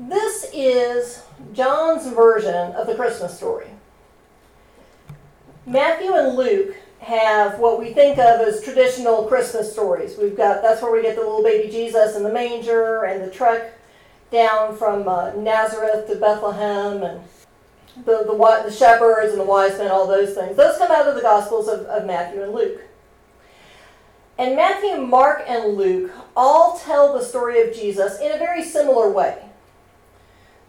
This is John's version of the Christmas story. Matthew and Luke have what we think of as traditional Christmas stories. We've got that's where we get the little baby Jesus in the manger and the trek down from uh, Nazareth to Bethlehem and the, the, the shepherds and the wise men, all those things. Those come out of the Gospels of, of Matthew and Luke. And Matthew, Mark, and Luke all tell the story of Jesus in a very similar way.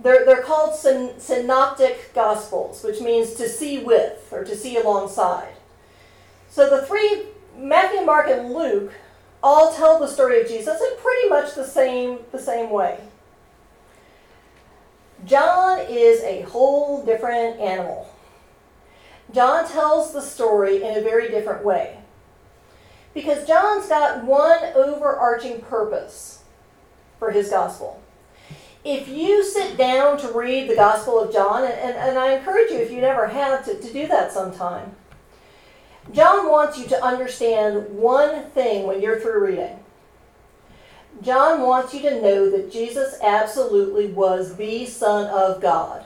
They're, they're called syn- synoptic gospels, which means to see with or to see alongside. So the three, Matthew, Mark, and Luke, all tell the story of Jesus in pretty much the same, the same way. John is a whole different animal. John tells the story in a very different way. Because John's got one overarching purpose for his gospel. If you sit down to read the Gospel of John, and, and, and I encourage you, if you never have, to, to do that sometime, John wants you to understand one thing when you're through reading. John wants you to know that Jesus absolutely was the Son of God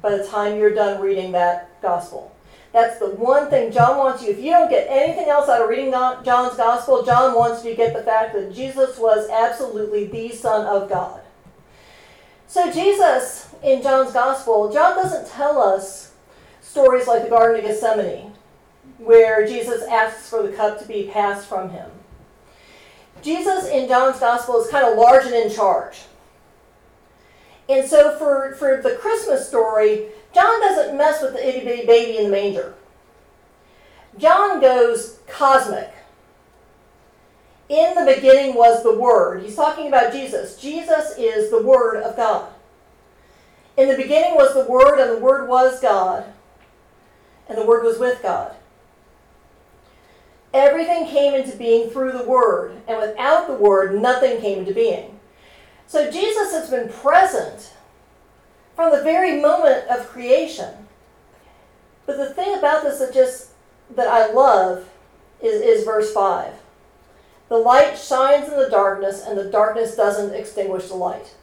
by the time you're done reading that gospel. That's the one thing John wants you. If you don't get anything else out of reading John's gospel, John wants you to get the fact that Jesus was absolutely the Son of God. So, Jesus in John's gospel, John doesn't tell us stories like the Garden of Gethsemane, where Jesus asks for the cup to be passed from him. Jesus in John's gospel is kind of large and in charge. And so for, for the Christmas story, John doesn't mess with the itty bitty baby in the manger. John goes cosmic. In the beginning was the Word. He's talking about Jesus. Jesus is the Word of God. In the beginning was the Word, and the Word was God, and the Word was with God. Everything came into being through the Word, and without the Word, nothing came into being. So Jesus has been present from the very moment of creation. But the thing about this that just that I love is, is verse 5. The light shines in the darkness, and the darkness doesn't extinguish the light.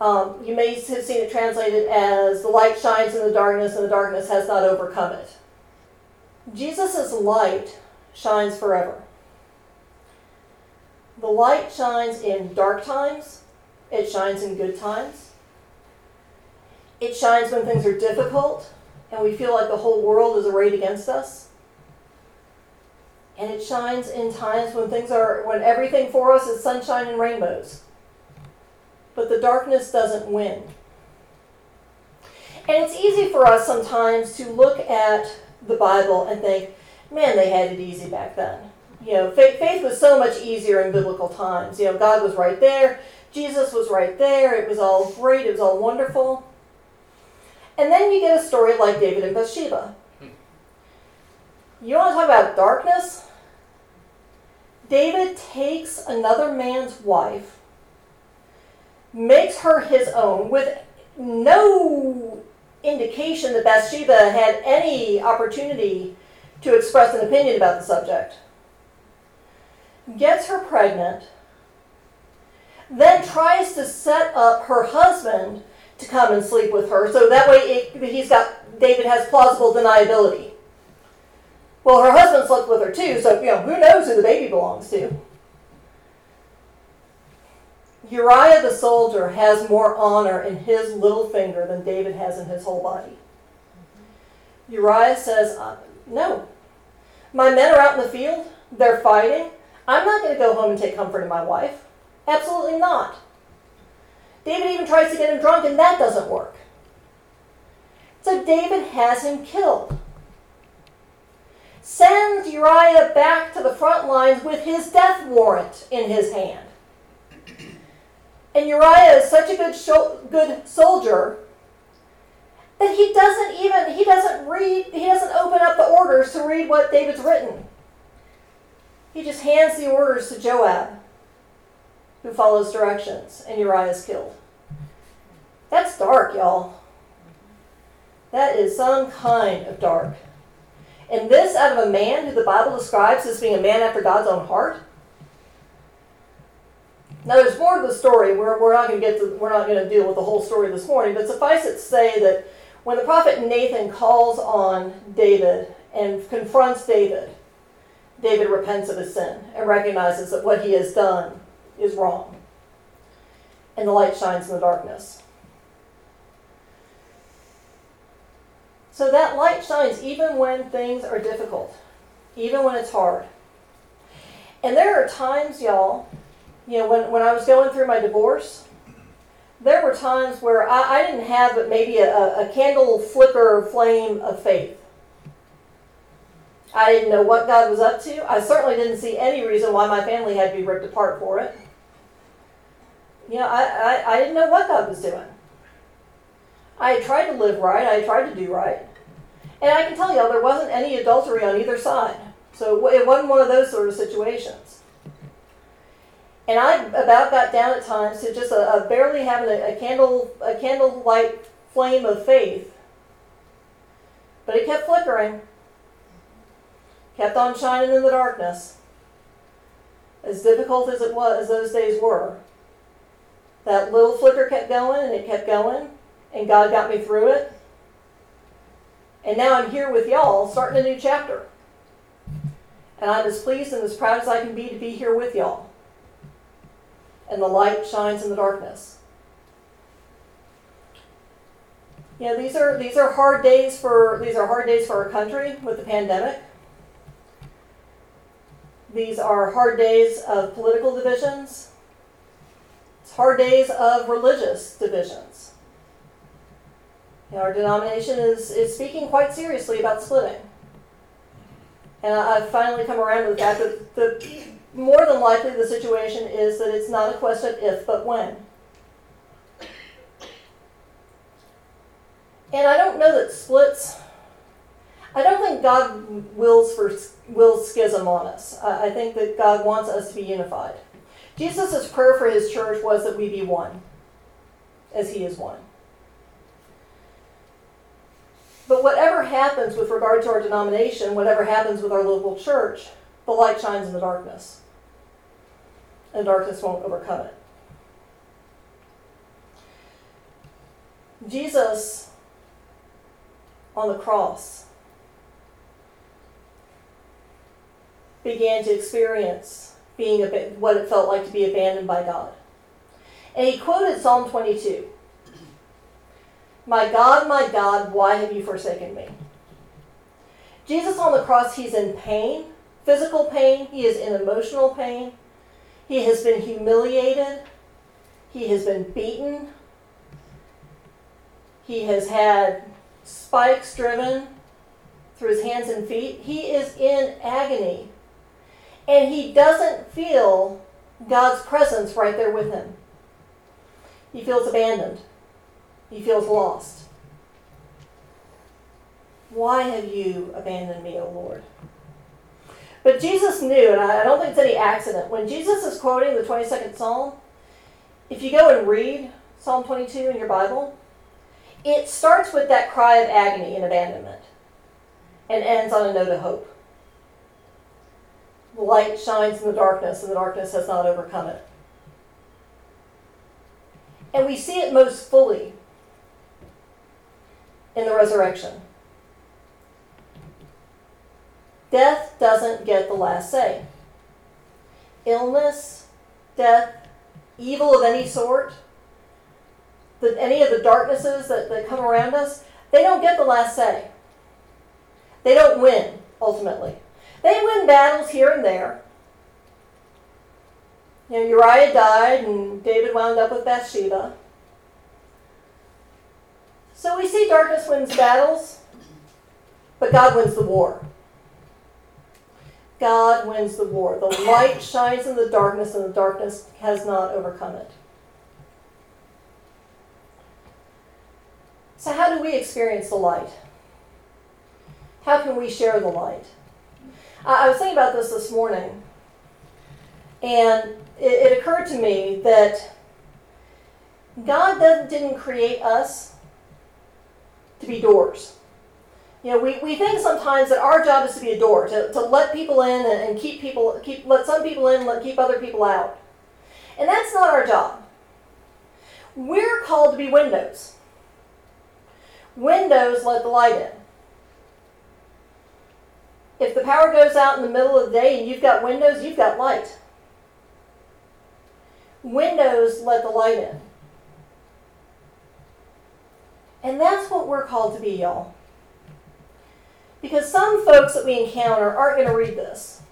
Um, you may have seen it translated as the light shines in the darkness, and the darkness has not overcome it. Jesus' light shines forever. The light shines in dark times, it shines in good times. It shines when things are difficult and we feel like the whole world is arrayed against us. And it shines in times when things are, when everything for us is sunshine and rainbows. But the darkness doesn't win. And it's easy for us sometimes to look at the Bible and think, man, they had it easy back then. You know, faith, faith was so much easier in biblical times. You know, God was right there, Jesus was right there, it was all great, it was all wonderful. And then you get a story like David and Bathsheba. You want to talk about darkness? David takes another man's wife, makes her his own, with no indication that Bathsheba had any opportunity to express an opinion about the subject. Gets her pregnant, then tries to set up her husband to come and sleep with her. So that way it, he's got, David has plausible deniability. Well, her husband slept with her too, so you know, who knows who the baby belongs to. Uriah the soldier has more honor in his little finger than David has in his whole body. Uriah says, uh, No. My men are out in the field, they're fighting. I'm not going to go home and take comfort in my wife. Absolutely not. David even tries to get him drunk, and that doesn't work. So David has him killed. Sends Uriah back to the front lines with his death warrant in his hand. And Uriah is such a good good soldier that he doesn't even he doesn't read he doesn't open up the orders to read what David's written. He just hands the orders to Joab who follows directions, and Uriah is killed. That's dark, y'all. That is some kind of dark. And this out of a man who the Bible describes as being a man after God's own heart? Now, there's more to the story. We're, we're not going to get to, we're not going to deal with the whole story this morning, but suffice it to say that when the prophet Nathan calls on David and confronts David, David repents of his sin and recognizes that what he has done is wrong. And the light shines in the darkness. So that light shines even when things are difficult, even when it's hard. And there are times, y'all, you know, when, when I was going through my divorce, there were times where I, I didn't have but maybe a, a candle flicker flame of faith. I didn't know what God was up to. I certainly didn't see any reason why my family had to be ripped apart for it. You know, I, I, I didn't know what God was doing. I tried to live right, I tried to do right. And I can tell y'all, there wasn't any adultery on either side. So it wasn't one of those sort of situations. And I about got down at times to just a, a barely having a, a candle a candlelight flame of faith. But it kept flickering kept on shining in the darkness. As difficult as it was, as those days were, that little flicker kept going and it kept going, and God got me through it. And now I'm here with y'all, starting a new chapter. And I'm as pleased and as proud as I can be to be here with y'all. And the light shines in the darkness. You know, these are these are hard days for these are hard days for our country with the pandemic. These are hard days of political divisions. It's hard days of religious divisions. You know, our denomination is, is speaking quite seriously about splitting. And I, have finally come around to the fact that the, more than likely the situation is that it's not a question of if, but when. And I don't know that splits I don't think God wills for wills schism on us. I think that God wants us to be unified. Jesus' prayer for his church was that we be one, as he is one. But whatever happens with regard to our denomination, whatever happens with our local church, the light shines in the darkness. And darkness won't overcome it. Jesus on the cross began to experience being what it felt like to be abandoned by God. And he quoted Psalm 22 My God, my God, why have you forsaken me? Jesus on the cross, he's in pain, physical pain, he is in emotional pain, he has been humiliated, he has been beaten, he has had spikes driven through his hands and feet. He is in agony and he doesn't feel God's presence right there with him. He feels abandoned. He feels lost. Why have you abandoned me, O Lord? But Jesus knew, and I don't think it's any accident, when Jesus is quoting the 22nd Psalm, if you go and read Psalm 22 in your Bible, it starts with that cry of agony and abandonment and ends on a note of hope light shines in the darkness, and the darkness has not overcome it. And we see it most fully in the resurrection. Death doesn't get the last say. Illness, death, evil of any sort, the, any of the darknesses that, that come around us, they don't get the last say. They don't win, ultimately. They win battles here and there. You know, Uriah died and David wound up with Bathsheba. So we see darkness wins battles, but God wins the war. God wins the war. The light shines in the darkness, and the darkness has not overcome it. So, how do we experience the light? How can we share the light? I was thinking about this this morning, and it, it occurred to me that God didn't create us to be doors. You know, we, we think sometimes that our job is to be a door, to, to let people in and, and keep people keep let some people in, let keep other people out. And that's not our job. We're called to be windows. Windows let the light in. If the power goes out in the middle of the day and you've got windows, you've got light. Windows let the light in. And that's what we're called to be, y'all. Because some folks that we encounter aren't going to read this.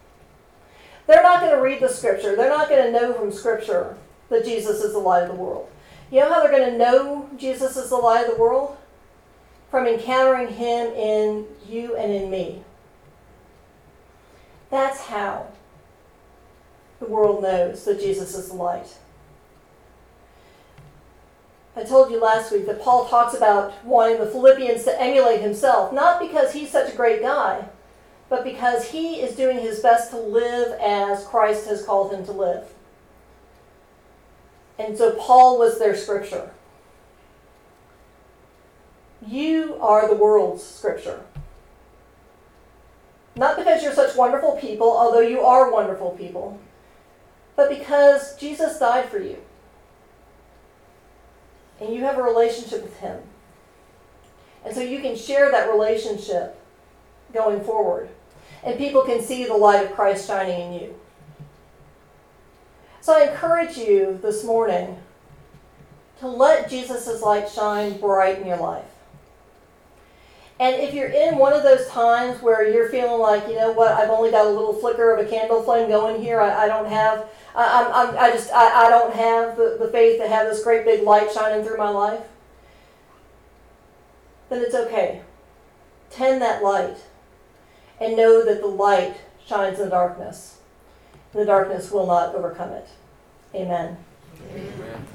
They're not going to read the scripture. They're not going to know from scripture that Jesus is the light of the world. You know how they're going to know Jesus is the light of the world? From encountering him in you and in me. That's how the world knows that Jesus is the light. I told you last week that Paul talks about wanting the Philippians to emulate himself, not because he's such a great guy, but because he is doing his best to live as Christ has called him to live. And so Paul was their scripture. You are the world's scripture. Not because you're such wonderful people, although you are wonderful people, but because Jesus died for you and you have a relationship with Him. And so you can share that relationship going forward. And people can see the light of Christ shining in you. So I encourage you this morning to let Jesus' light shine bright in your life. And if you're in one of those times where you're feeling like, you know what, I've only got a little flicker of a candle flame going here, I, I don't have I, I'm, i just, I, I don't have the, the faith to have this great big light shining through my life, then it's okay. Tend that light and know that the light shines in the darkness. The darkness will not overcome it. Amen. Amen.